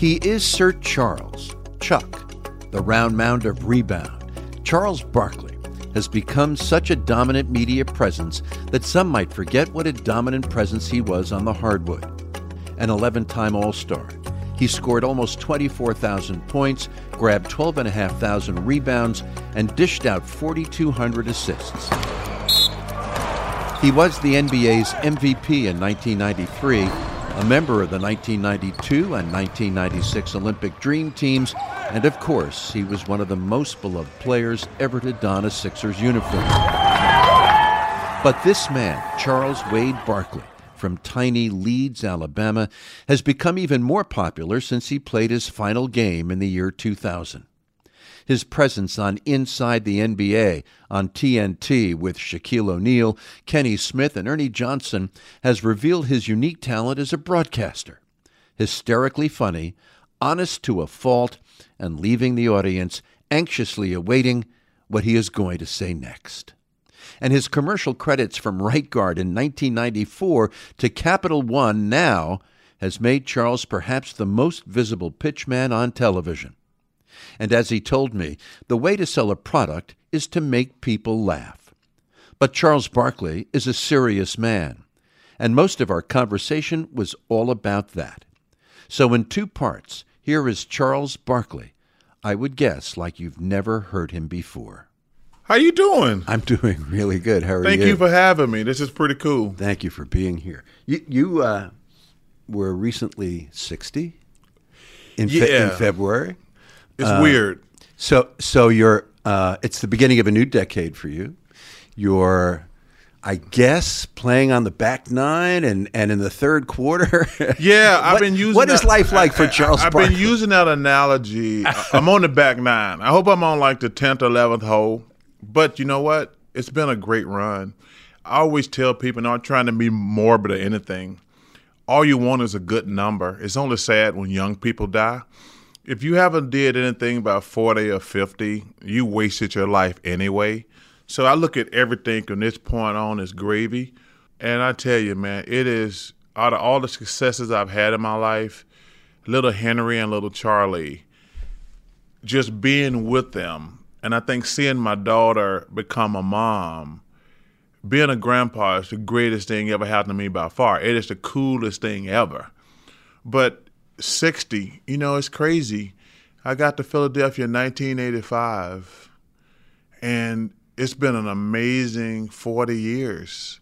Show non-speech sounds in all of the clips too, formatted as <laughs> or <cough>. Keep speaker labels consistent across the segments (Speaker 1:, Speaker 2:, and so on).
Speaker 1: He is Sir Charles, Chuck, the round mound of rebound. Charles Barkley has become such a dominant media presence that some might forget what a dominant presence he was on the hardwood. An 11 time All Star. He scored almost 24,000 points, grabbed 12,500 rebounds, and dished out 4,200 assists. He was the NBA's MVP in 1993, a member of the 1992 and 1996 Olympic Dream teams, and of course, he was one of the most beloved players ever to don a Sixers uniform. But this man, Charles Wade Barkley, from tiny Leeds, Alabama, has become even more popular since he played his final game in the year 2000. His presence on Inside the NBA on TNT with Shaquille O'Neal, Kenny Smith, and Ernie Johnson has revealed his unique talent as a broadcaster. Hysterically funny, honest to a fault, and leaving the audience anxiously awaiting what he is going to say next. And his commercial credits from Right Guard in 1994 to Capital One now has made Charles perhaps the most visible pitchman on television. And as he told me, the way to sell a product is to make people laugh. But Charles Barkley is a serious man, and most of our conversation was all about that. So, in two parts, here is Charles Barkley. I would guess like you've never heard him before.
Speaker 2: How you doing?
Speaker 1: I'm doing really good. How are
Speaker 2: Thank
Speaker 1: you?
Speaker 2: you for having me. This is pretty cool.
Speaker 1: Thank you for being here. You, you uh, were recently 60 in, fe- in
Speaker 2: Yeah.
Speaker 1: February.
Speaker 2: It's
Speaker 1: Uh,
Speaker 2: weird.
Speaker 1: So, so you're. Uh, it's the beginning of a new decade for you. You're, I guess, playing on the back nine and, and in the third quarter. <laughs>
Speaker 2: Yeah, I've
Speaker 1: What-
Speaker 2: been using.
Speaker 1: What is
Speaker 2: that-
Speaker 1: life like for
Speaker 2: I- I-
Speaker 1: Charles?
Speaker 2: I've
Speaker 1: Barkley?
Speaker 2: been using that analogy. I- <laughs> I'm on the back nine. I hope I'm on like the tenth, eleventh hole. But you know what? It's been a great run. I always tell people, not trying to be morbid or anything. All you want is a good number. It's only sad when young people die. If you haven't did anything by 40 or 50, you wasted your life anyway. So I look at everything from this point on as gravy. And I tell you, man, it is out of all the successes I've had in my life, little Henry and little Charlie, just being with them. And I think seeing my daughter become a mom, being a grandpa is the greatest thing ever happened to me by far. It is the coolest thing ever. But 60, you know, it's crazy. I got to Philadelphia in 1985, and it's been an amazing 40 years.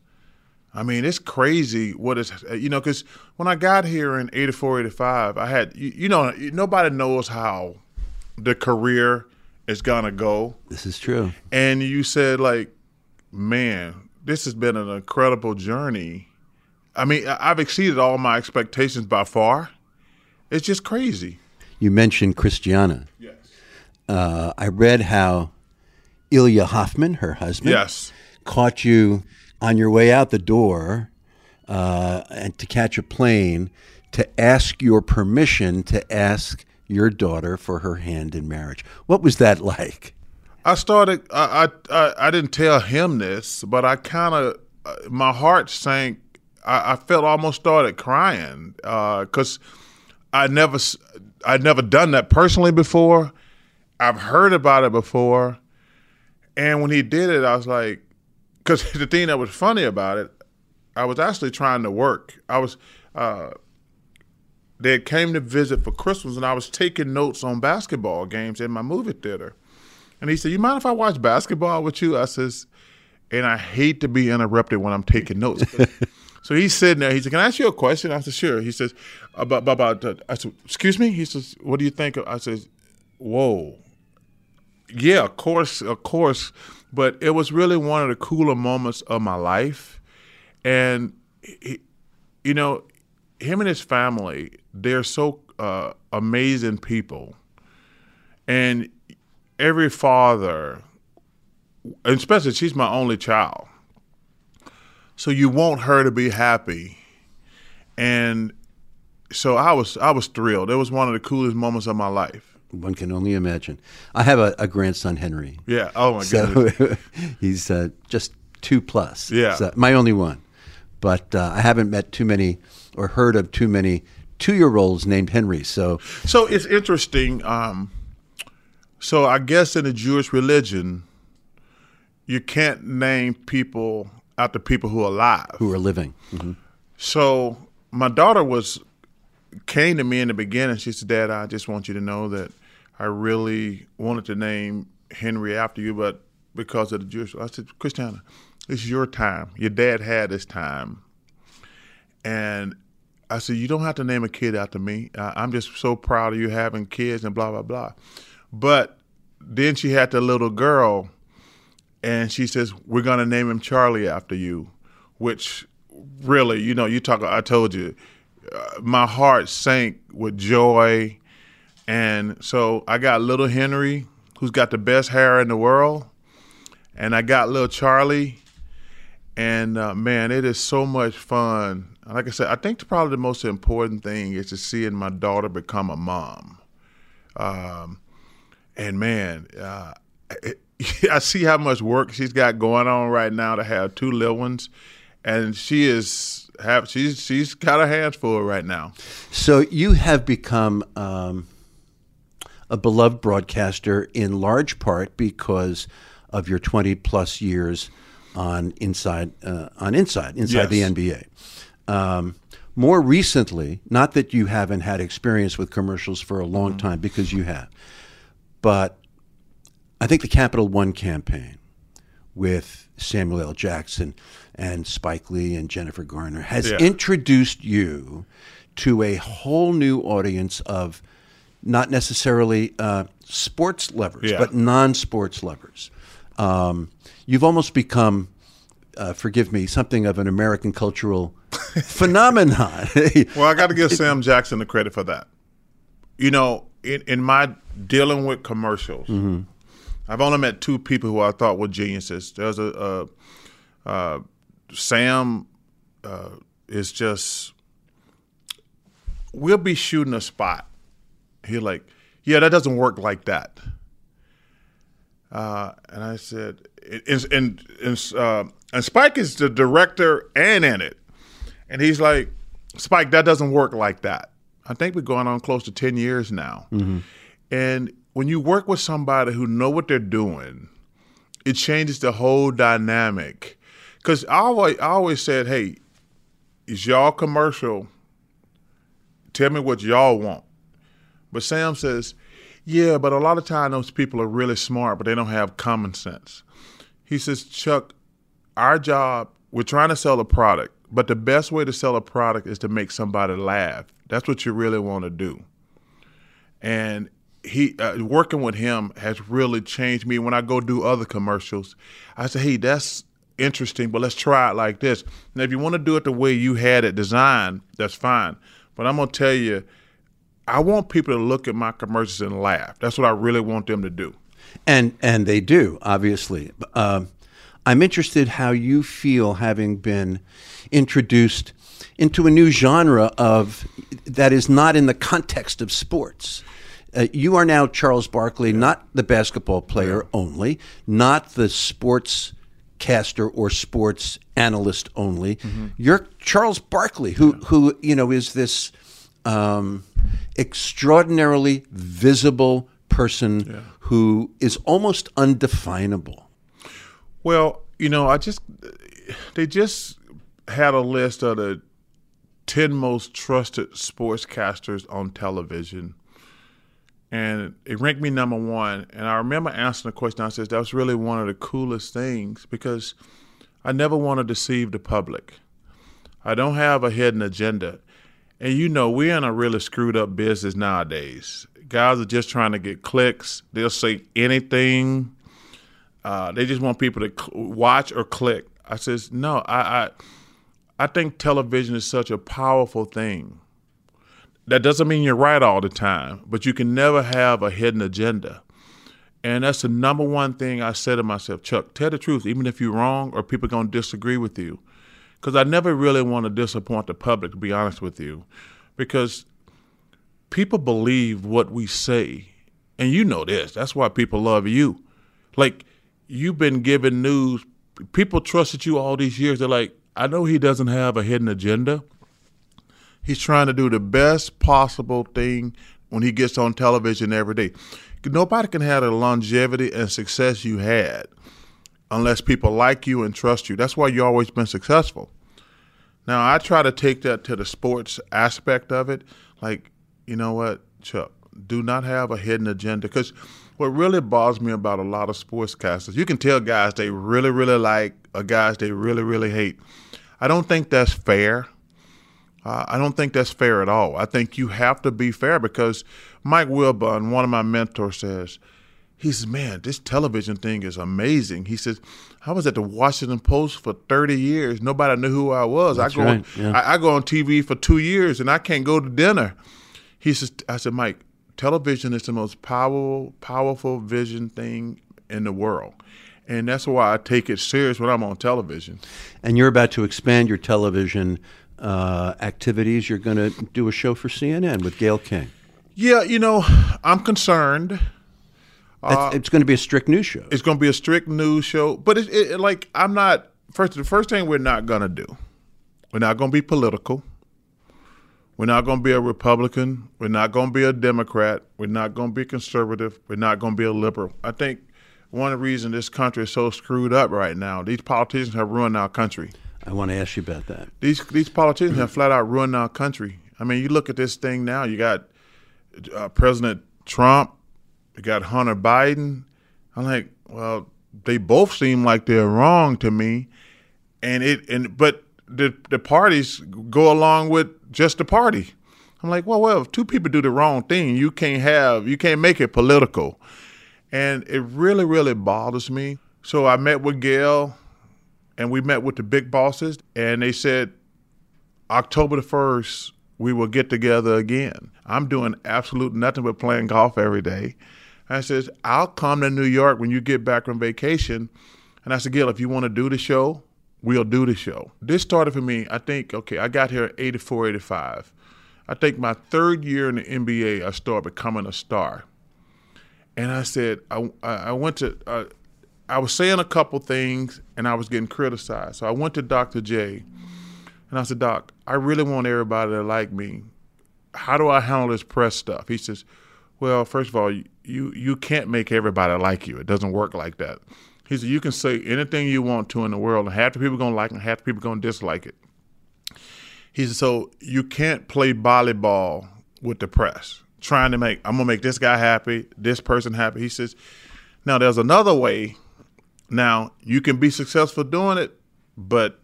Speaker 2: I mean, it's crazy what is, you know, because when I got here in 84, 85, I had, you, you know, nobody knows how the career is going to go.
Speaker 1: This is true.
Speaker 2: And you said, like, man, this has been an incredible journey. I mean, I've exceeded all my expectations by far. It's just crazy.
Speaker 1: You mentioned Christiana.
Speaker 2: Yes.
Speaker 1: Uh, I read how Ilya Hoffman, her husband,
Speaker 2: Yes.
Speaker 1: caught you on your way out the door uh, and to catch a plane to ask your permission to ask your daughter for her hand in marriage. What was that like?
Speaker 2: I started. I I I, I didn't tell him this, but I kind of uh, my heart sank. I, I felt almost started crying because I never I'd never done that personally before. I've heard about it before, and when he did it, I was like, because <laughs> the thing that was funny about it, I was actually trying to work. I was. Uh, they came to visit for Christmas, and I was taking notes on basketball games in my movie theater. And he said, "You mind if I watch basketball with you?" I says, and I hate to be interrupted when I'm taking notes. So he's sitting there. He said, "Can I ask you a question?" I said, "Sure." He says, "About about." Uh, I said, "Excuse me." He says, "What do you think?" I says, "Whoa." Yeah, of course, of course. But it was really one of the cooler moments of my life, and he, you know, him and his family, they're so uh, amazing people, and every father, especially she's my only child. So you want her to be happy. And so I was I was thrilled. It was one of the coolest moments of my life.
Speaker 1: One can only imagine. I have a, a grandson, Henry.
Speaker 2: Yeah. Oh my goodness.
Speaker 1: So <laughs> he's uh, just two plus.
Speaker 2: Yeah.
Speaker 1: So my only one. But uh, I haven't met too many or heard of too many two year olds named Henry. So,
Speaker 2: so it's interesting. Um, so I guess in the Jewish religion, you can't name people after people who are alive,
Speaker 1: who are living. Mm-hmm.
Speaker 2: So my daughter was came to me in the beginning. She said, "Dad, I just want you to know that I really wanted to name Henry after you, but because of the Jewish." I said, "Christiana, it's your time. Your dad had his time, and." I said, "You don't have to name a kid after me. I'm just so proud of you having kids and blah blah blah." But then she had the little girl, and she says, "We're gonna name him Charlie after you," which really, you know, you talk. I told you, uh, my heart sank with joy, and so I got little Henry, who's got the best hair in the world, and I got little Charlie, and uh, man, it is so much fun. Like I said, I think probably the most important thing is to seeing my daughter become a mom. Um, and man, uh, it, <laughs> I see how much work she's got going on right now to have two little ones, and she is have she's she's got her hands full right now.
Speaker 1: So you have become um, a beloved broadcaster in large part because of your twenty plus years on inside uh, on inside inside yes. the NBA. Um, more recently, not that you haven't had experience with commercials for a long mm-hmm. time, because you have, but I think the Capital One campaign with Samuel L. Jackson and Spike Lee and Jennifer Garner has yeah. introduced you to a whole new audience of not necessarily uh, sports lovers, yeah. but non sports lovers. Um, you've almost become, uh, forgive me, something of an American cultural <laughs> phenomenon.
Speaker 2: well, I got to give <laughs> Sam Jackson the credit for that. You know, in, in my dealing with commercials, mm-hmm. I've only met two people who I thought were geniuses. There's a, a, a Sam uh, is just we'll be shooting a spot. He's like, yeah, that doesn't work like that. Uh, and I said, and and and, uh, and Spike is the director and in it, and he's like, Spike, that doesn't work like that. I think we're going on close to 10 years now. Mm-hmm. And when you work with somebody who know what they're doing, it changes the whole dynamic. Because I always, I always said, hey, is y'all commercial? Tell me what y'all want. But Sam says, yeah, but a lot of times those people are really smart, but they don't have common sense. He says, Chuck, our job, we're trying to sell a product, but the best way to sell a product is to make somebody laugh. That's what you really want to do. And he uh, working with him has really changed me. When I go do other commercials, I say, "Hey, that's interesting, but let's try it like this." Now, if you want to do it the way you had it designed, that's fine. But I'm gonna tell you, I want people to look at my commercials and laugh. That's what I really want them to do.
Speaker 1: And and they do, obviously. Um, I'm interested how you feel having been introduced into a new genre of that is not in the context of sports. Uh, you are now Charles Barkley, not the basketball player only, not the sports caster or sports analyst only. Mm-hmm. You're Charles Barkley, who who you know is this um, extraordinarily visible person yeah. who is almost undefinable.
Speaker 2: Well, you know, I just they just had a list of the 10 most trusted sportscasters on television. And it ranked me number one. And I remember answering the question. I said, that was really one of the coolest things because I never want to deceive the public. I don't have a hidden agenda. And you know, we're in a really screwed up business nowadays. Guys are just trying to get clicks. They'll say anything. Uh, they just want people to cl- watch or click. I says, no, I, I I think television is such a powerful thing. That doesn't mean you're right all the time, but you can never have a hidden agenda. And that's the number one thing I said to myself, Chuck, tell the truth, even if you're wrong or people going to disagree with you. Because I never really want to disappoint the public, to be honest with you. Because people believe what we say. And you know this. That's why people love you. Like, you've been given news. People trusted you all these years. They're like, I know he doesn't have a hidden agenda. He's trying to do the best possible thing when he gets on television every day. Nobody can have the longevity and success you had unless people like you and trust you. That's why you've always been successful. Now, I try to take that to the sports aspect of it. Like, you know what, Chuck, do not have a hidden agenda. Because what really bothers me about a lot of sportscasters, you can tell guys they really, really like or guys they really, really hate. I don't think that's fair. Uh, I don't think that's fair at all. I think you have to be fair because Mike Wilbon, one of my mentors, says, he says, man, this television thing is amazing. He says, I was at the Washington Post for 30 years. Nobody knew who I was.
Speaker 1: That's
Speaker 2: I go,
Speaker 1: right. yeah.
Speaker 2: I, I, go on TV for two years and I can't go to dinner. He says, I said, Mike, television is the most powerful, powerful vision thing in the world. And that's why I take it serious when I'm on television.
Speaker 1: And you're about to expand your television uh, activities. You're going to do a show for CNN with Gayle King.
Speaker 2: Yeah, you know, I'm concerned.
Speaker 1: Uh, it's going to be a strict news show.
Speaker 2: It's going to be a strict news show, but it, it, like I'm not. First, the first thing we're not going to do, we're not going to be political. We're not going to be a Republican. We're not going to be a Democrat. We're not going to be conservative. We're not going to be a liberal. I think one of the reasons this country is so screwed up right now, these politicians have ruined our country.
Speaker 1: I want to ask you about that.
Speaker 2: These these politicians have flat out ruined our country. I mean, you look at this thing now. You got uh, President Trump. You got Hunter Biden. I'm like, well, they both seem like they're wrong to me, and it and but the the parties go along with just the party. I'm like, well, well, if two people do the wrong thing, you can't have you can't make it political, and it really really bothers me. So I met with Gayle, and we met with the big bosses, and they said October the first we will get together again. I'm doing absolute nothing but playing golf every day. I says, I'll come to New York when you get back from vacation. And I said, Gayle, if you want to do the show, we'll do the show. This started for me, I think, okay, I got here 84, 85. I think my third year in the NBA, I started becoming a star. And I said, I, I went to, uh, I was saying a couple things and I was getting criticized. So I went to Dr. J and I said, Doc, I really want everybody to like me. How do I handle this press stuff? He says, Well, first of all, you you can't make everybody like you. It doesn't work like that. He said, You can say anything you want to in the world, and half the people are gonna like it, and half the people are gonna dislike it. He said, So you can't play volleyball with the press, trying to make I'm gonna make this guy happy, this person happy. He says, Now there's another way. Now you can be successful doing it, but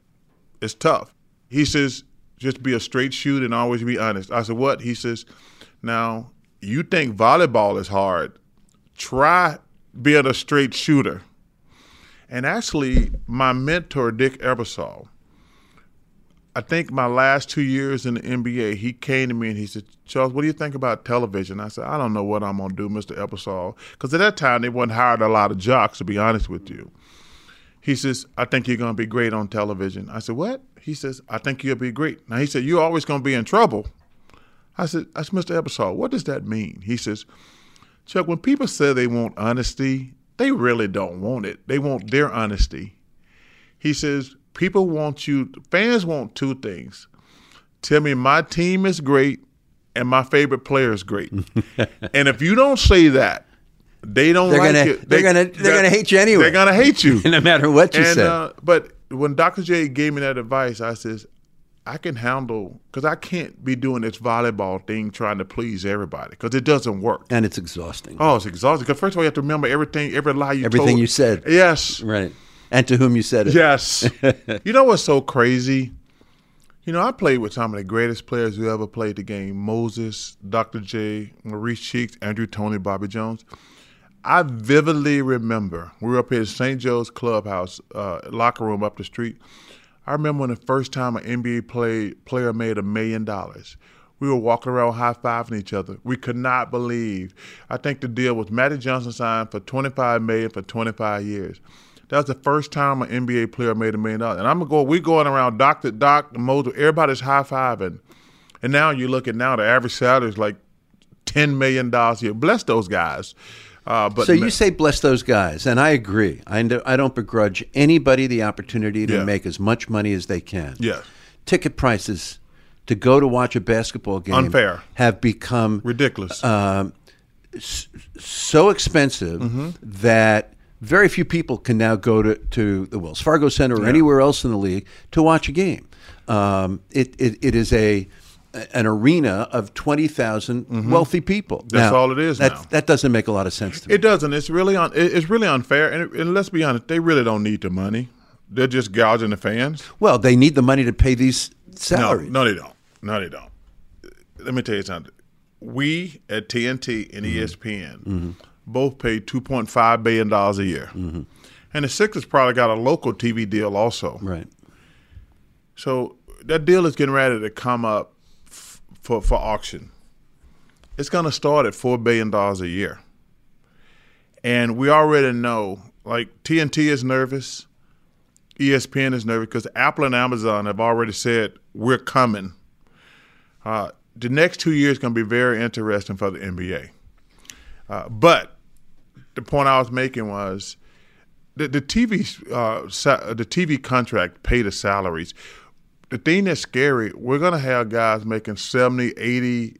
Speaker 2: it's tough. He says, just be a straight shooter and always be honest. I said, what? He says, now you think volleyball is hard. Try being a straight shooter. And actually, my mentor, Dick Ebersol, I think my last two years in the NBA, he came to me and he said, Charles, what do you think about television? I said, I don't know what I'm going to do, Mr. Ebersol. Because at that time, they wasn't hired a lot of jocks, to be honest with you. He says, I think you're going to be great on television. I said, What? He says, I think you'll be great. Now, he said, You're always going to be in trouble. I said, That's Mr. Ebersol. What does that mean? He says, Chuck, when people say they want honesty, they really don't want it. They want their honesty. He says, People want you, fans want two things. Tell me my team is great and my favorite player is great. <laughs> and if you don't say that, they don't
Speaker 1: they're
Speaker 2: like
Speaker 1: gonna,
Speaker 2: you.
Speaker 1: They're gonna they're gonna hate you anyway.
Speaker 2: They're gonna hate you, <laughs>
Speaker 1: no matter what you
Speaker 2: and,
Speaker 1: say.
Speaker 2: Uh, but when Dr. J gave me that advice, I says, I can handle because I can't be doing this volleyball thing trying to please everybody because it doesn't work.
Speaker 1: And it's exhausting.
Speaker 2: Oh, it's exhausting. Because first of all, you have to remember everything, every lie you
Speaker 1: everything
Speaker 2: told.
Speaker 1: you said.
Speaker 2: Yes.
Speaker 1: Right. And to whom you said it.
Speaker 2: Yes. <laughs> you know what's so crazy? You know, I played with some of the greatest players who ever played the game: Moses, Dr. J, Maurice Cheeks, Andrew Toney, Bobby Jones. I vividly remember we were up here at St. Joe's Clubhouse, uh, locker room up the street. I remember when the first time an NBA play, player made a million dollars. We were walking around high fiving each other. We could not believe. I think the deal was Magic Johnson signed for 25 million for 25 years. That was the first time an NBA player made a million dollars. And I'm gonna go. We going around doc to doc, Moses. Everybody's high fiving. And now you look at now the average salary is like ten million dollars a year. Bless those guys. Uh, but
Speaker 1: so you say bless those guys, and I agree. I, I don't begrudge anybody the opportunity to
Speaker 2: Yeah.
Speaker 1: make as much money as they can.
Speaker 2: Yes.
Speaker 1: Ticket prices to go to watch a basketball game
Speaker 2: Unfair.
Speaker 1: have become
Speaker 2: Ridiculous.
Speaker 1: um, so expensive
Speaker 2: Mm-hmm.
Speaker 1: that very few people can now go to, to the Wells Fargo Center or anywhere else in the league to watch a game. Um, it, it, it is a an arena of 20,000 wealthy people.
Speaker 2: Mm-hmm. That's
Speaker 1: Now,
Speaker 2: all it is
Speaker 1: that,
Speaker 2: now.
Speaker 1: That doesn't make a lot of sense to me.
Speaker 2: It doesn't. It's really un, it- It's really unfair. And, it- and let's be honest, they really don't need the money. They're just gouging the fans.
Speaker 1: well, they need the money to pay these salaries.
Speaker 2: no, they don't. No, they don't. Let me tell you something. We at TNT and ESPN both pay two point five billion dollars a year, and the Sixers probably got a local TV deal also.
Speaker 1: Right.
Speaker 2: So that deal is getting ready to come up f- for for auction. It's going to start at four billion dollars a year, and we already know. Like TNT is nervous, ESPN is nervous because Apple and Amazon have already said we're coming. Uh, the next two years going to be very interesting for the NBA. Uh, but the point I was making was the, the TV uh, sa- the TV contract pay the salaries. The thing that's scary, we're gonna have guys making 70, 80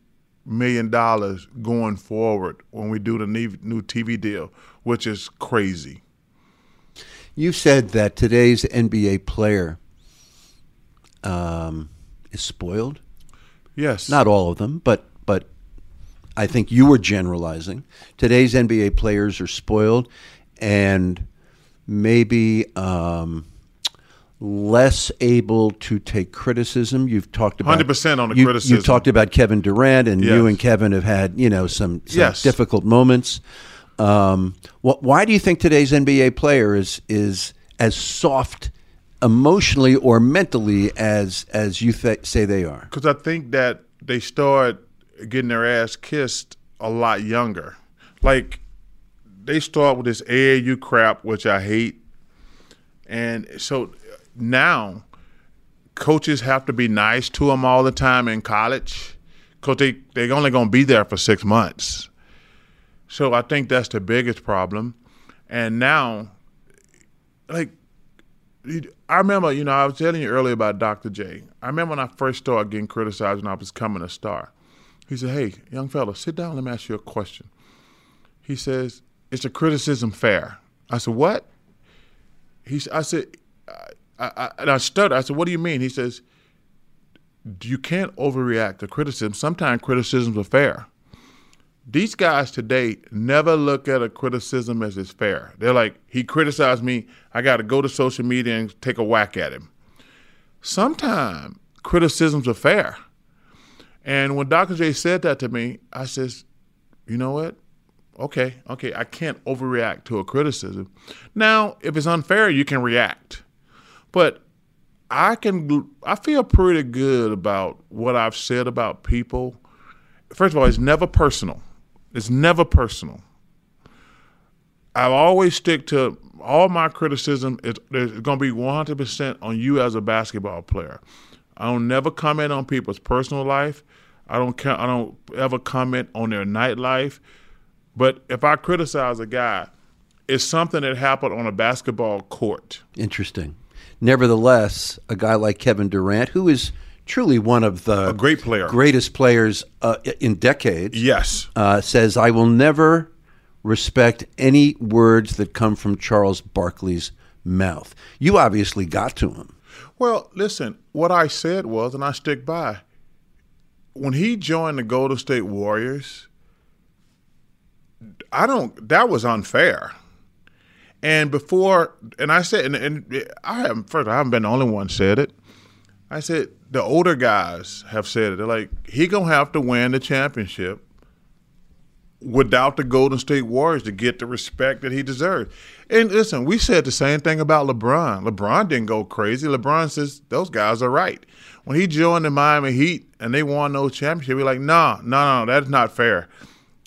Speaker 2: million dollars going forward when we do the new, new TV deal, which is crazy.
Speaker 1: You said that today's NBA player um, is spoiled.
Speaker 2: Yes,
Speaker 1: Not all of them, but but I think you were generalizing. Today's NBA players are spoiled and maybe um, less able to take criticism. You've talked about
Speaker 2: 100% on the
Speaker 1: you,
Speaker 2: criticism.
Speaker 1: You've talked about Kevin Durant, and you and Kevin have had you know some, some
Speaker 2: Yes.
Speaker 1: difficult moments. Um, wh- why do you think today's NBA player is is as soft emotionally or mentally as as you th- say they are?
Speaker 2: because I think that they start getting their ass kissed a lot younger. Like they start with this AAU crap, which I hate, and so now coaches have to be nice to them all the time in college because they they only going to be there for six months. So I think that's the biggest problem. And now, like I remember, you know, I was telling you earlier about Dr. J. I remember when I first started getting criticized when I was coming a star. He said, Hey, young fella, sit down, let me ask you a question. He says, Is the criticism fair? I said, What? He I said, I, I, and I stuttered. I said, What do you mean? He says, You can't overreact to criticism. Sometimes criticisms are fair. These guys today never look at a criticism as it's fair. They're like, he criticized me. I got to go to social media and take a whack at him. Sometimes criticisms are fair. And when Dr. J said that to me, I says, you know what? Okay, okay, I can't overreact to a criticism. Now, if it's unfair, you can react. But I can I feel pretty good about what I've said about people. First of all, it's never personal. It's never personal. I always stick to all my criticism is it's going to be 100% on you as a basketball player. I don't never comment on people's personal life. I don't ca- I don't ever comment on their nightlife. But if I criticize a guy, it's something that happened on a basketball court.
Speaker 1: Interesting. Nevertheless, a guy like Kevin Durant, who is truly one of the
Speaker 2: A great player.
Speaker 1: greatest players uh, in decades,
Speaker 2: Yes.
Speaker 1: uh, says, "I will never respect any words that come from Charles Barkley's mouth." You obviously got to him.
Speaker 2: Well, listen, what I said was, and I stick by, when he joined the Golden State Warriors, I don't, that was unfair. And before, and I said, and, and I haven't, first, I haven't been the only one said it. I said, the older guys have said it. They're like, he to have to win the championship without the Golden State Warriors to get the respect that he deserves. And listen, we said the same thing about LeBron. LeBron didn't go crazy. LeBron says those guys are right. When he joined the Miami Heat and they won those championships, we're like, no, no, no, that's not fair.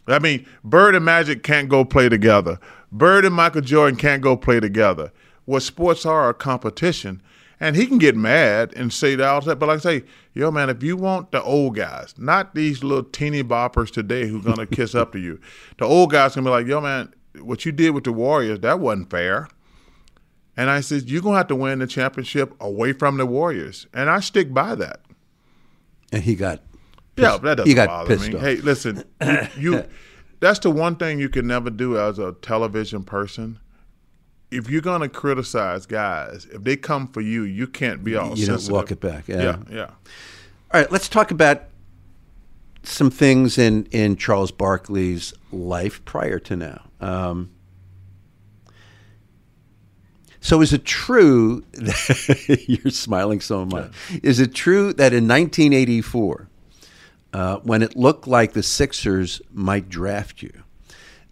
Speaker 2: I mean, Bird and Magic can't go play together. Bird and Michael Jordan can't go play together. What sports are a competition. And he can get mad and say that all the time. But like I say, yo, man, if you want the old guys, not these little teeny boppers today who's going <laughs> to kiss up to you, the old guys going to be like, yo, man, what you did with the Warriors, that wasn't fair. And I said, you're going to have to win the championship away from the Warriors. And I stick by that.
Speaker 1: And he got
Speaker 2: yeah, that doesn't
Speaker 1: he got
Speaker 2: bother
Speaker 1: pissed
Speaker 2: me.
Speaker 1: off.
Speaker 2: Hey, listen, you, you <laughs> that's the one thing you can never do as a television person. If you're gonna criticize guys, if they come for you, you can't be all
Speaker 1: you don't walk it back. Yeah.
Speaker 2: Yeah, yeah.
Speaker 1: All right, let's talk about some things in, in Charles Barkley's life prior to now. Um, so, is it true <laughs> that you're smiling so much? Is it true that in 1984, uh, when it looked like the Sixers might draft you,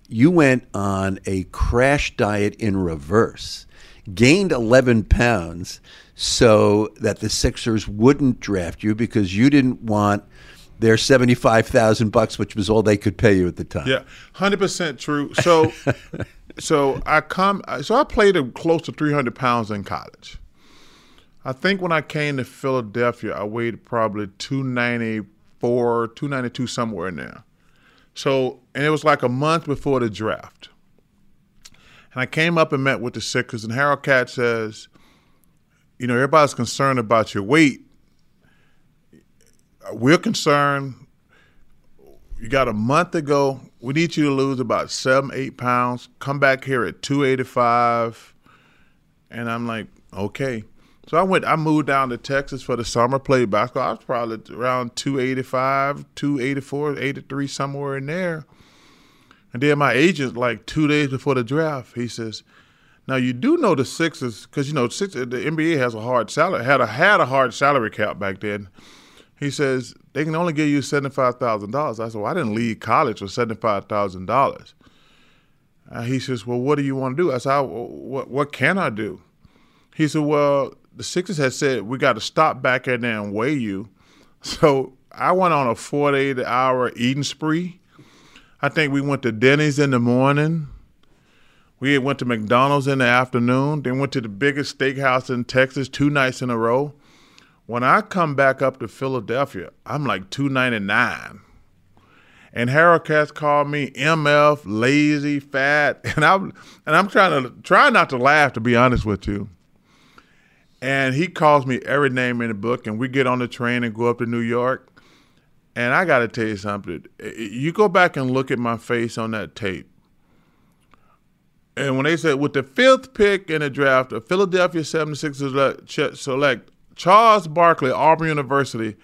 Speaker 1: you went on a crash diet in reverse, gained 11 pounds so that the Sixers wouldn't draft you because you didn't want their 75,000 bucks which was all they could pay you at the time.
Speaker 2: Yeah, hundred percent true. So, <laughs> so I come. So I played close to three hundred pounds in college. I think when I came to Philadelphia, I weighed probably two ninety four, two ninety two, somewhere in there. So, and it was like a month before the draft. And I came up and met with the Sixers, and Harold Katz says, "You know, everybody's concerned about your weight. We're concerned you got a month to go. We need you to lose about seven, eight pounds. Come back here at 285. And I'm like, okay. So I went, I moved down to Texas for the summer, played basketball. I was probably around 285, 284, 83, somewhere in there. And then my agent, like two days before the draft, he says, now you do know the Sixers, because you know six, the NBA has a hard salary, had a had a hard salary cap back then. He says they can only give you seventy five thousand dollars. I said, well, I didn't leave college for seventy five thousand dollars. Uh, he says, well, what do you want to do? I said, what what can I do? He said, well, the Sixers had said we got to stop back in there and weigh you. <laughs> So I went on a forty eight hour eating spree. I think we went to Denny's in the morning. We went to McDonald's in the afternoon. Then went to the biggest steakhouse in Texas two nights in a row. When I come back up to Philadelphia, I'm like 299. And Harold Katz called me MF, lazy, fat, <laughs> and I'm and I'm trying to try not to laugh to be honest with you. And he calls me every name in the book, and we get on the train and go up to New York. And I got to tell you something. You go back and look at my face on that tape. And when they said with the fifth pick in the draft, the Philadelphia 76ers select Charles Barkley, Auburn University,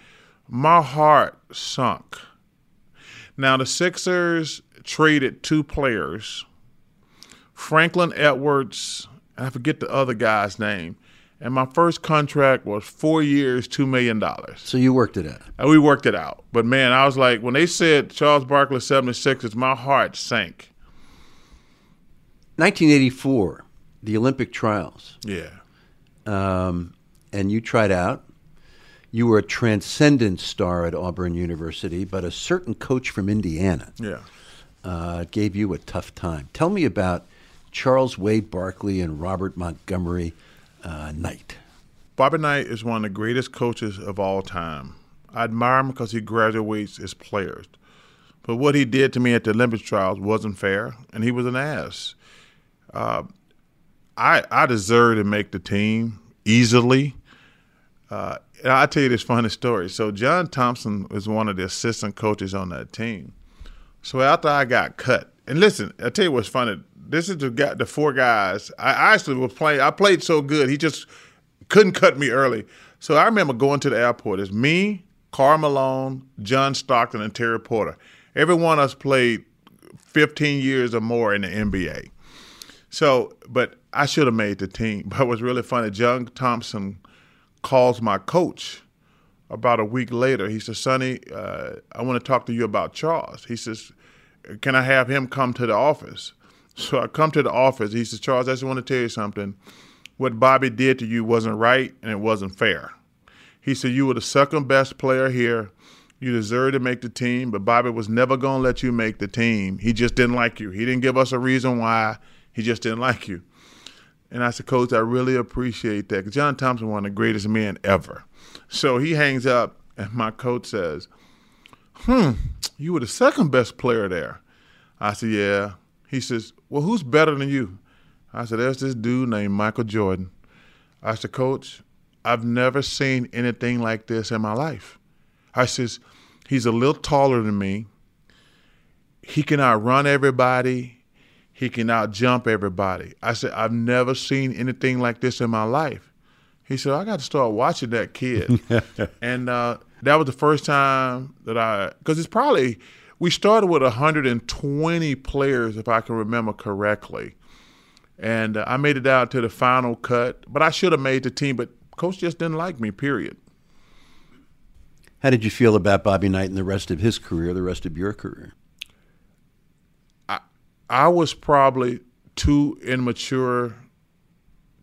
Speaker 2: my heart sunk. Now, the Sixers traded two players, Franklin Edwards, I forget the other guy's name. And my first contract was four years, $2 million.
Speaker 1: So you worked it out.
Speaker 2: And we worked it out. But man, I was like, when they said Charles Barkley 76ers, my heart sank.
Speaker 1: 1984, the Olympic trials.
Speaker 2: Yeah.
Speaker 1: Um, and you tried out. You were a transcendent star at Auburn University, but a certain coach from Indiana
Speaker 2: Yeah.
Speaker 1: uh, gave you a tough time. Tell me about Charles Wade Barkley and Robert Montgomery uh, Knight.
Speaker 2: Bobby Knight is one of the greatest coaches of all time. I admire him because he graduates his players. But what he did to me at the Olympic trials wasn't fair, and he was an ass. Uh, I I deserve to make the team easily. Uh, and I'll tell you this funny story. So John Thompson was one of the assistant coaches on that team. So after I got cut, and listen, I'll tell you what's funny. This is the guy, the four guys. I actually was playing. I played so good, he just couldn't cut me early. So I remember going to the airport. It's me, Karl Malone, John Stockton, and Terry Porter. Every one of us played 15 years or more in the NBA. So, but I should have made the team. <laughs> But was really funny. John Thompson calls my coach about a week later. He says, Sonny, uh, I want to talk to you about Charles. He says, Can I have him come to the office? So I come to the office. He says, Charles, I just want to tell you something. What Bobby did to you wasn't right and it wasn't fair. He said, You were the second best player here. You deserve to make the team, but Bobby was never going to let you make the team. He just didn't like you. He didn't give us a reason why. He just didn't like you. And I said, Coach, I really appreciate that. John Thompson, one of the greatest men ever. So he hangs up, and my coach says, Hmm, you were the second best player there. I said, Yeah. He says, Well, who's better than you? I said, There's this dude named Michael Jordan. I said, Coach, I've never seen anything like this in my life. I says, he's a little taller than me. He can outrun everybody. He can outjump everybody. I said, I've never seen anything like this in my life. He said, I got to start watching that kid. <laughs> and uh, that was the first time that I, because it's probably, we started with 120 players, if I can remember correctly. And uh, I made it out to the final cut, but I should have made the team, but coach just didn't like me, period.
Speaker 1: How did you feel about Bobby Knight and the rest of his career, the rest of your career?
Speaker 2: I, I was probably too immature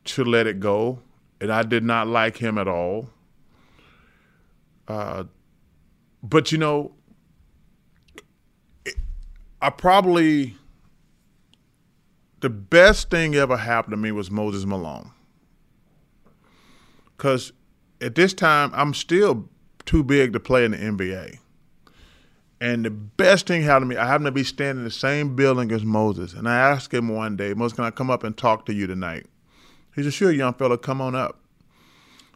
Speaker 2: to let it go, and I did not like him at all. Uh, but you know, I probably the best thing ever happened to me was Moses Malone. Because at this time, I'm still too big to play in the NBA. And the best thing happened to me, I happened to be standing in the same building as Moses. And I asked him one day, Moses, can I come up and talk to you tonight? He said, Sure, young fella, come on up.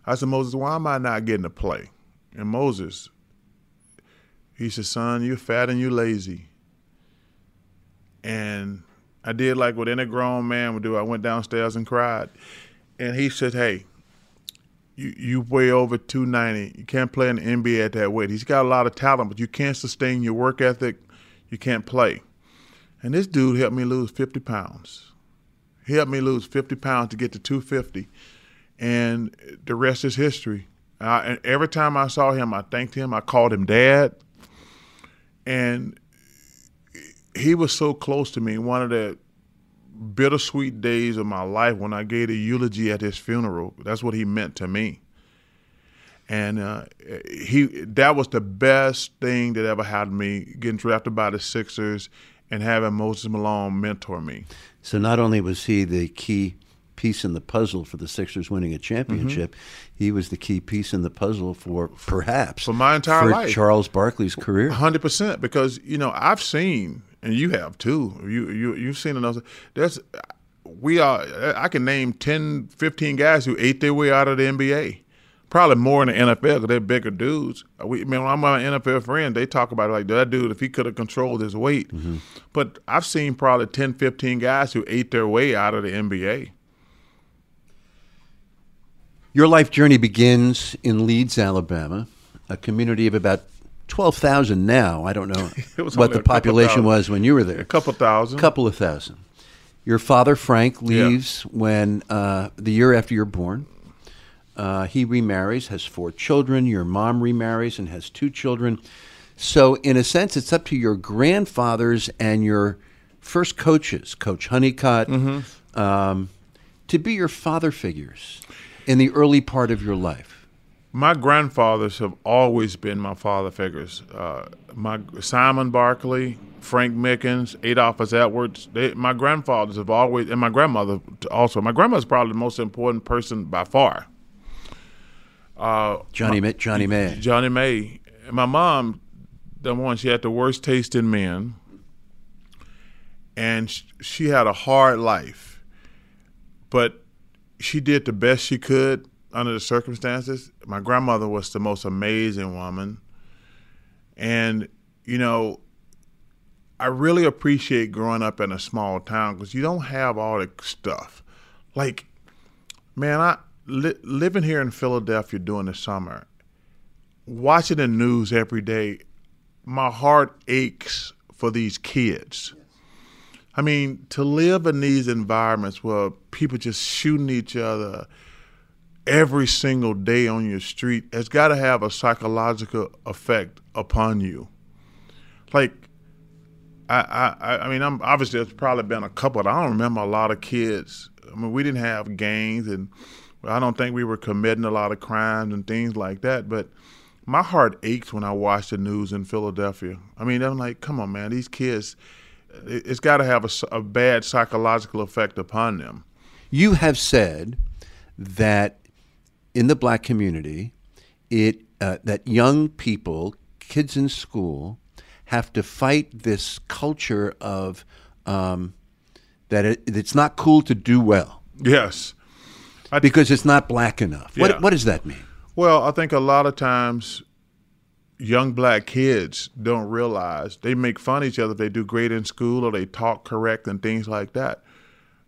Speaker 2: I said, Moses, why am I not getting to play? And Moses, he said, Son, you're fat and you're lazy. And I did like what any grown man would do. I went downstairs and cried. And he said, Hey, you, you weigh over 290. You can't play in the NBA at that weight. He's got a lot of talent, but you can't sustain your work ethic. You can't play. And this dude helped me lose 50 pounds. He helped me lose 50 pounds to get to 250. And the rest is history. And every time I saw him, I thanked him. I called him dad. And he was so close to me. One of the bittersweet days of my life when I gave a eulogy at his funeral. That's what he meant to me. And uh, he that was the best thing that ever happened to me, getting drafted by the Sixers and having Moses Malone mentor me.
Speaker 1: So not only was he the key piece in the puzzle for the Sixers winning a championship, mm-hmm. he was the key piece in the puzzle for perhaps
Speaker 2: for my entire
Speaker 1: for
Speaker 2: life,
Speaker 1: Charles Barkley's career.
Speaker 2: Hundred percent, because you know I've seen and you have too. You you you've seen another. There's we are. I can name 10, 15 guys who ate their way out of the NBA. Probably more in the NFL because they're bigger dudes. We, I mean, when I'm my NFL friend, they talk about it like that dude if he could have controlled his weight. Mm-hmm. But I've seen probably 10, 15 guys who ate their way out of the NBA.
Speaker 1: Your life journey begins in Leeds, Alabama, a community of about twelve thousand now. I don't know <laughs> what the population was when you were there.
Speaker 2: A couple thousand.
Speaker 1: A couple of thousand. Your father Frank leaves yeah. when uh, the year after you're born. Uh, he remarries, has four children. Your mom remarries and has two children. So, in a sense, it's up to your grandfathers and your first coaches, Coach Honeycutt, mm-hmm. um, to be your father figures in the early part of your life
Speaker 2: my grandfathers have always been my father figures. Uh, my Simon Barkley, Frank Mickens, Adolphus Edwards. They, my grandfathers have always, and my grandmother also. My grandmother's probably the most important person by far.
Speaker 1: Uh, Johnny my, Johnnie Mae.
Speaker 2: Johnnie Mae. And my mom, the one she had the worst taste in men, and she had a hard life, but she did the best she could under the circumstances. My grandmother was the most amazing woman. And, you know, I really appreciate growing up in a small town because you don't have all the stuff. Like, man, I li- living here in Philadelphia during the summer, watching the news every day, my heart aches for these kids. I mean, to live in these environments where people just shooting each other, every single day on your street has got to have a psychological effect upon you. Like, I, I, I mean, I'm obviously there's probably been a couple. I don't remember a lot of kids. I mean, we didn't have gangs, and I don't think we were committing a lot of crimes and things like that. But my heart aches when I watch the news in Philadelphia. I mean, I'm like, come on, man, these kids. It's got to have a, a bad psychological effect upon them.
Speaker 1: You have said that in the black community, it uh, that young people, kids in school, have to fight this culture of um, that it, it's not cool to do well.
Speaker 2: Yes,
Speaker 1: I, because it's not black enough. Yeah. What, what does that mean?
Speaker 2: Well, I think a lot of times young black kids don't realize they make fun of each other if they do great in school or they talk correct and things like that.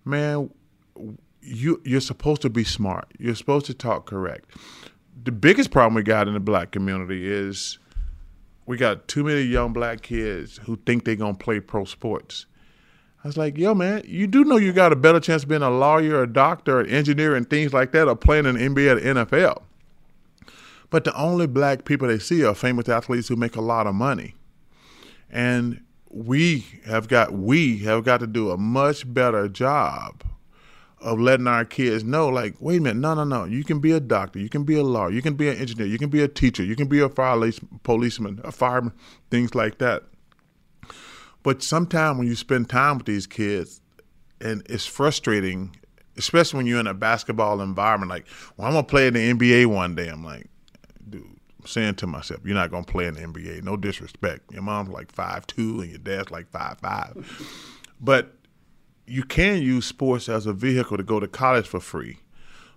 Speaker 2: Man, you you're supposed to be smart. You're supposed to talk correct. The biggest problem we got in the black community is we got too many young black kids who think they're gonna play pro sports. I was like, yo, man, you do know you got a better chance of being a lawyer, a doctor, an engineer, and things like that, or playing in the NBA the NFL. But the only black people they see are famous athletes who make a lot of money. And we have got we have got to do a much better job of letting our kids know, like, wait a minute, no, no, no. You can be a doctor, you can be a lawyer, you can be an engineer, you can be a teacher, you can be a fire policeman, a fireman, things like that. But sometimes when you spend time with these kids, and it's frustrating, especially when you're in a basketball environment, like, well, I'm gonna play in the NBA one day. I'm like, saying to myself, you're not gonna play in the NBA. No disrespect. Your mom's like five two and your dad's like five five. But you can use sports as a vehicle to go to college for free.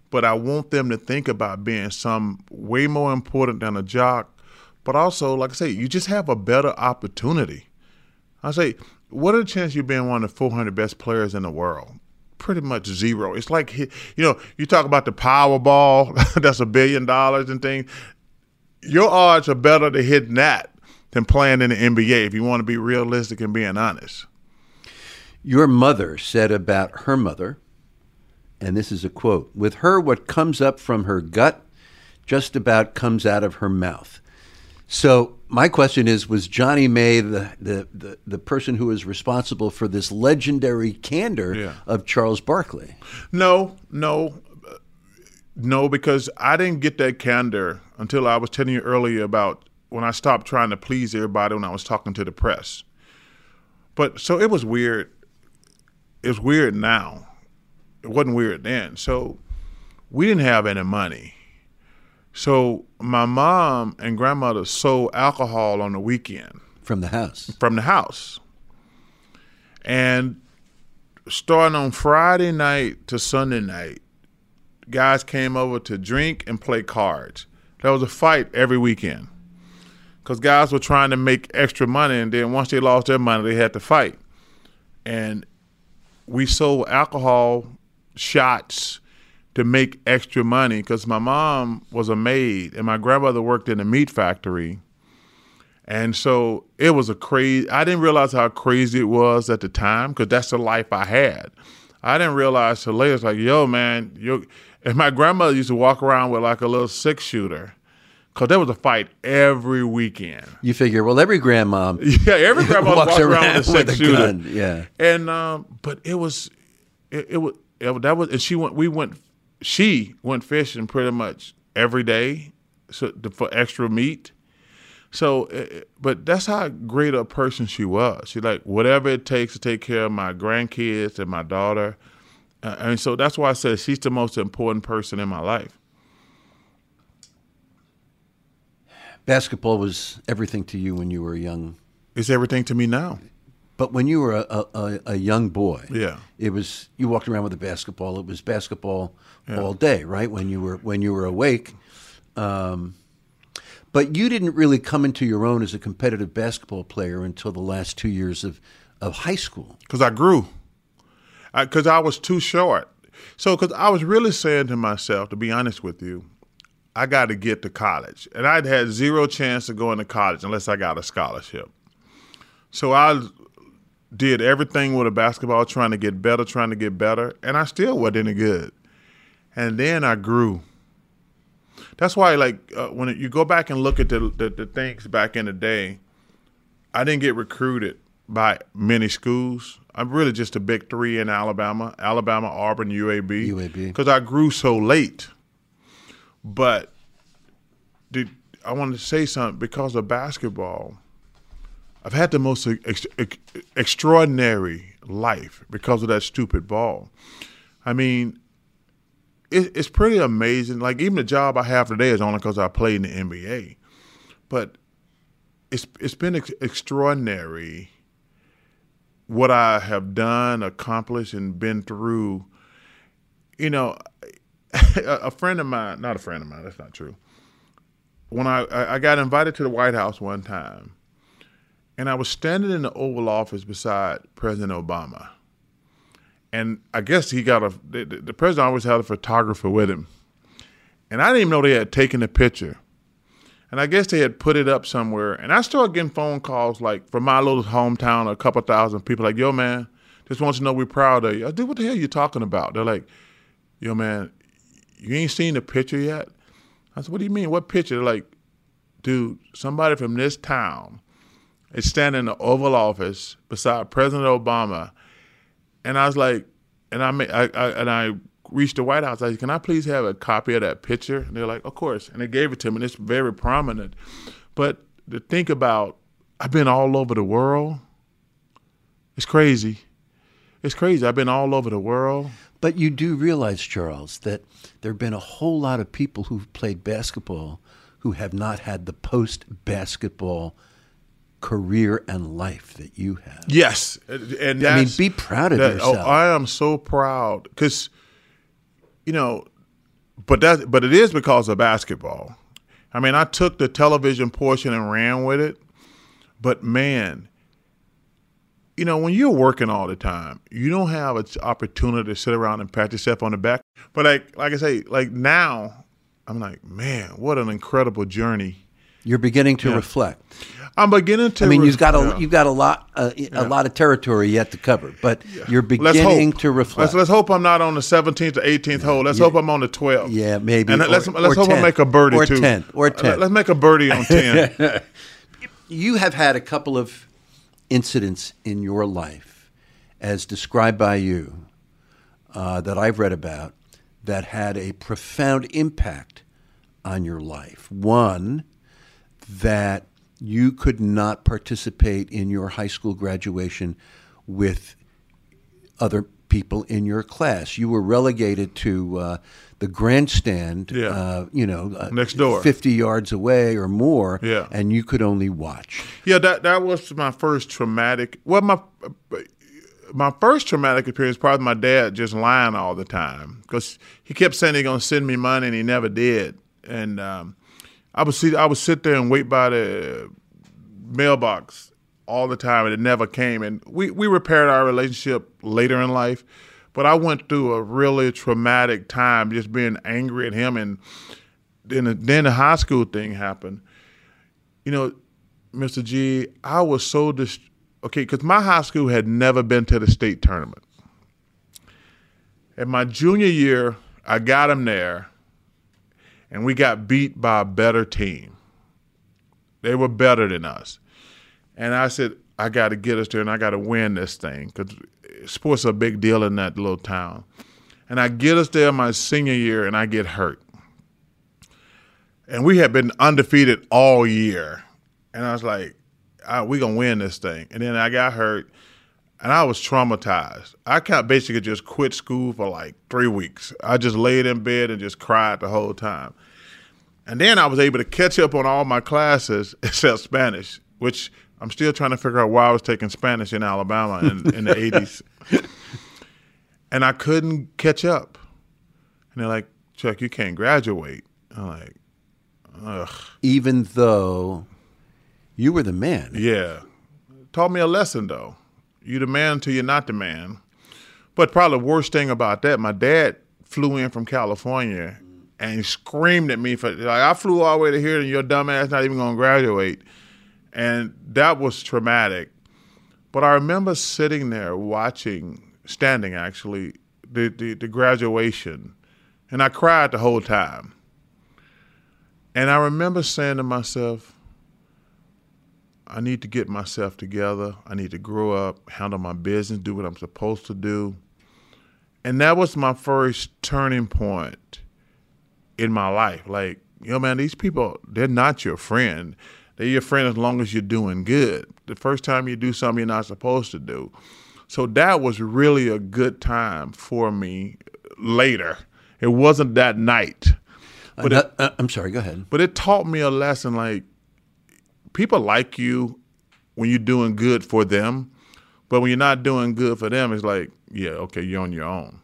Speaker 2: But I want them to think about being some way more important than a jock. But also, like I say, you just have a better opportunity. I say, what are the chances you being one of the 400 best players in the world? Pretty much zero. It's like, you know, you talk about the Powerball, <laughs> that's a billion dollars and things. Your odds are better to hit that than playing in the NBA if you want to be realistic and being honest.
Speaker 1: Your mother said about her mother, and this is a quote With her, what comes up from her gut just about comes out of her mouth. So, my question is Was Johnnie Mae the, the, the, the person who was responsible for this legendary candor yeah. of Charles Barkley?
Speaker 2: No, no. No, because I didn't get that candor until I was telling you earlier about when I stopped trying to please everybody when I was talking to the press. But so it was weird it's weird now. It wasn't weird then. So we didn't have any money. So my mom and grandmother sold alcohol on the weekend
Speaker 1: from the house.
Speaker 2: From the house. And starting on Friday night to Sunday night, guys came over to drink and play cards. There was a fight every weekend because guys were trying to make extra money, and then once they lost their money, they had to fight. And we sold alcohol shots to make extra money because my mom was a maid and my grandmother worked in a meat factory. And so it was a crazy, I didn't realize how crazy it was at the time because that's the life I had. I didn't realize till later, it's like, yo, man, you and my grandmother used to walk around with like a little six shooter because there was a fight every weekend.
Speaker 1: You figure, well, every grandma, <laughs>
Speaker 2: yeah, every <laughs> grandma walks, walks around, around, with a six shooter, gun.
Speaker 1: yeah.
Speaker 2: And um, but it was, it, it was it, that was, and she went. We went. She went fishing pretty much every day, so for extra meat. So, eh, eh, but that's how great a person she was. She like whatever it takes to take care of my grandkids and my daughter, uh, and so that's why I said she's the most important person in my life.
Speaker 1: basketball was everything to you when you were young.
Speaker 2: It's everything to me now.
Speaker 1: But when you were a, a, a young boy,
Speaker 2: yeah,
Speaker 1: it was you walked around with a basketball. It was basketball yeah. all day, right? When you were when you were awake. Um, but you didn't really come into your own as a competitive basketball player until the last two years of, of high school.
Speaker 2: Because I grew. Because I, I was too short. So, because I was really saying to myself, to be honest with you, I got to get to college. And I'd had zero chance of going to college unless I got a scholarship. So I did everything with a basketball, trying to get better, trying to get better, and I still wasn't any good. And then I grew. That's why, like, uh, when it, you go back and look at the, the, the things back in the day, I didn't get recruited by many schools. I'm really just a big three in Alabama: Alabama, Auburn, UAB.
Speaker 1: UAB.
Speaker 2: Because I grew so late. But I wanted to say something because of basketball. I've had the most ex- ex- extraordinary life because of that stupid ball. I mean, it, it's pretty amazing. Like even the job I have today is only because I played in the NBA, but it's it's been ex- extraordinary what I have done, accomplished, and been through. You know, <laughs> a friend of mine, not a friend of mine, that's not true. when I, I got invited to the White House one time, and I was standing in the Oval Office beside President Obama. And I guess he got a, the, the president always had a photographer with him. And I didn't even know they had taken the picture. And I guess they had put it up somewhere. And I started getting phone calls like from my little hometown, a couple thousand people like, yo, man, just want you to know we're proud of you. I said, what the hell are you talking about? They're like, yo, man, you ain't seen the picture yet? I said, what do you mean? What picture? They're like, dude, somebody from this town is standing in the Oval Office beside President Obama. And I was like, and I, I, I and I reached the White House. I said, "Can I please have a copy of that picture?" And they're like, "Of course." And they gave it to me. And it's very prominent. But to think about, I've been all over the world. It's crazy. It's crazy. I've been all over the world.
Speaker 1: But you do realize, Charles, that there have been a whole lot of people who've played basketball who have not had the post basketball career and life that you have.
Speaker 2: Yes, and
Speaker 1: I mean, be proud of that, oh, yourself.
Speaker 2: Oh, I am so proud because you know, but that but it is because of basketball. I mean, I took the television portion and ran with it, but man, you know, when you're working all the time, you don't have an opportunity to sit around and pat yourself on the back. But like like I say, like now, I'm like, man, what an incredible journey.
Speaker 1: You're beginning to yeah. reflect.
Speaker 2: I'm beginning to.
Speaker 1: I mean, you've got a yeah. you've got a lot uh, a lot of territory yet to cover, but yeah. you're beginning to reflect.
Speaker 2: Let's, let's, hope I'm not on the 17th or 18th hole. Let's hope I'm on the 12th.
Speaker 1: Yeah, maybe.
Speaker 2: And or, let's let's hope 10. I make a birdie
Speaker 1: or
Speaker 2: too.
Speaker 1: 10 or 10.
Speaker 2: Let's make a birdie on <laughs> 10.
Speaker 1: you have had a couple of incidents in your life, as described by you, uh, that I've read about, that had a profound impact on your life. One that you could not participate in your high school graduation with other people in your class. You were relegated to uh, the grandstand,
Speaker 2: yeah.
Speaker 1: uh, you know, uh,
Speaker 2: next door,
Speaker 1: fifty yards away or more,
Speaker 2: yeah.
Speaker 1: and you could only watch.
Speaker 2: Yeah, that that was my first traumatic. Well, my my first traumatic experience probably my dad just lying all the time because he kept saying he's gonna send me money and he never did, and um, I would see I would sit there and wait by the mailbox all the time and it never came. And we, we repaired our relationship later in life but i went through a really traumatic time just being angry at him. And then the, then the high school thing happened. You know mr g i was so dis- okay because my high school had never been to the state tournament. In my junior year i got him there and we got beat by a better team. They were better than us. And I said, I got to get us there and I got to win this thing because sports are a big deal in that little town. And I get us there my senior year and I get hurt. And we had been undefeated all year. And I was like, right, we going to win this thing. And then I got hurt and I was traumatized. I kind basically just quit school for like three weeks. I just laid in bed and just cried the whole time. And then I was able to catch up on all my classes <laughs> except Spanish, which I'm still trying to figure out why I was taking Spanish in Alabama in, in the <laughs> 80s. And I couldn't catch up. And they're like, Chuck, you can't graduate. I'm like, ugh.
Speaker 1: Even though you were the man.
Speaker 2: Yeah. Taught me a lesson, though. You the man until you're not the man. But probably the worst thing about that, my dad flew in from California and screamed at me for like I flew all the way to here and your dumb ass not even gonna graduate. And that was traumatic. But I remember sitting there watching, standing actually, the, the, the graduation, and I cried the whole time. And I remember saying to myself, I need to get myself together. I need to grow up, handle my business, do what I'm supposed to do. And that was my first turning point in my life. Like, you know, man, these people, they're not your friend. They're your friend as long as you're doing good. The first time you do something you're not supposed to do. So that was really a good time for me later. It wasn't that night.
Speaker 1: But uh, it, uh, I'm sorry, go ahead.
Speaker 2: But it taught me a lesson like people like you when you're doing good for them, but when you're not doing good for them, it's like, yeah, okay, you're on your own.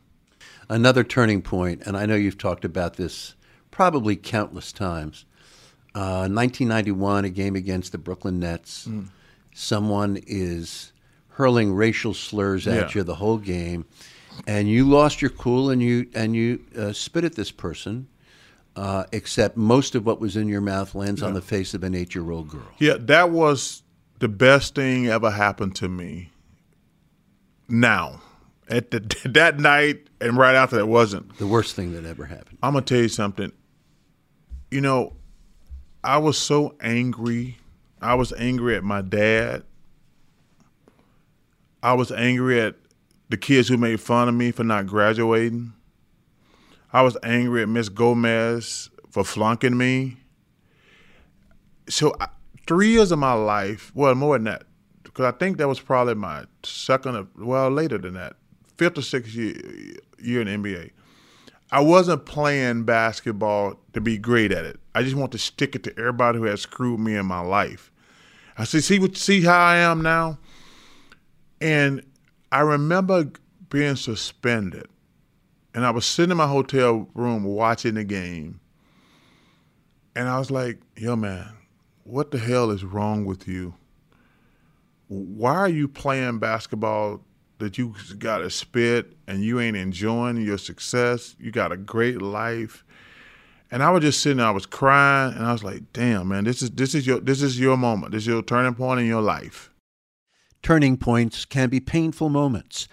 Speaker 1: Another turning point, and I know you've talked about this probably countless times. Uh, 1991, a game against the Brooklyn Nets. Mm. Someone is hurling racial slurs at
Speaker 2: Yeah.
Speaker 1: you the whole game, and you lost your cool and you and you uh, spit at this person. Uh, except most of what was in your mouth lands on the face of an eight-year-old girl.
Speaker 2: Yeah, that was the best thing ever happened to me. Now, at the, <laughs> that night and right after that wasn't.
Speaker 1: The worst thing that ever happened.
Speaker 2: I'm gonna tell you something. You know, I was so angry. I was angry at my dad. I was angry at the kids who made fun of me for not graduating. I was angry at Miss Gomez for flunking me. So, I, three years of my life, well, more than that, because I think that was probably my second, or, well, later than that, fifth or sixth year, year in NBA. I wasn't playing basketball to be great at it. I just want to stick it to everybody who has screwed me in my life. I see, see what, see how I am now. And I remember being suspended, and I was sitting in my hotel room watching the game, and I was like, "Yo, man, what the hell is wrong with you? Why are you playing basketball that you got to spit and you ain't enjoying your success? You got a great life." And I was just sitting there, I was crying, and I was like, "Damn, man, this is this is your this is your moment. This is your turning point in your life."
Speaker 1: Turning points can be painful moments.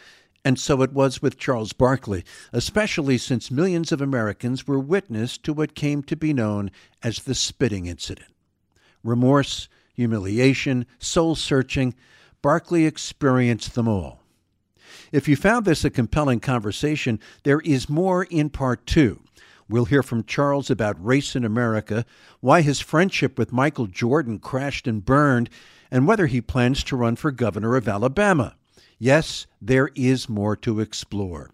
Speaker 1: And so it was with Charles Barkley, especially since millions of Americans were witness to what came to be known as the spitting incident. Remorse, humiliation, soul searching, Barkley experienced them all. If you found this a compelling conversation, there is more in part two. We'll hear from Charles about race in America, why his friendship with Michael Jordan crashed and burned, and whether he plans to run for governor of Alabama. Yes, there is more to explore.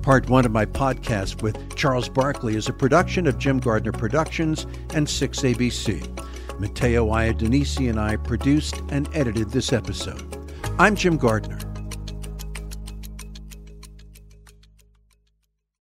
Speaker 1: Part one of my podcast with Charles Barkley is a production of Jim Gardner Productions and 6ABC. Matteo Iadonisi and I produced and edited this episode. I'm Jim Gardner.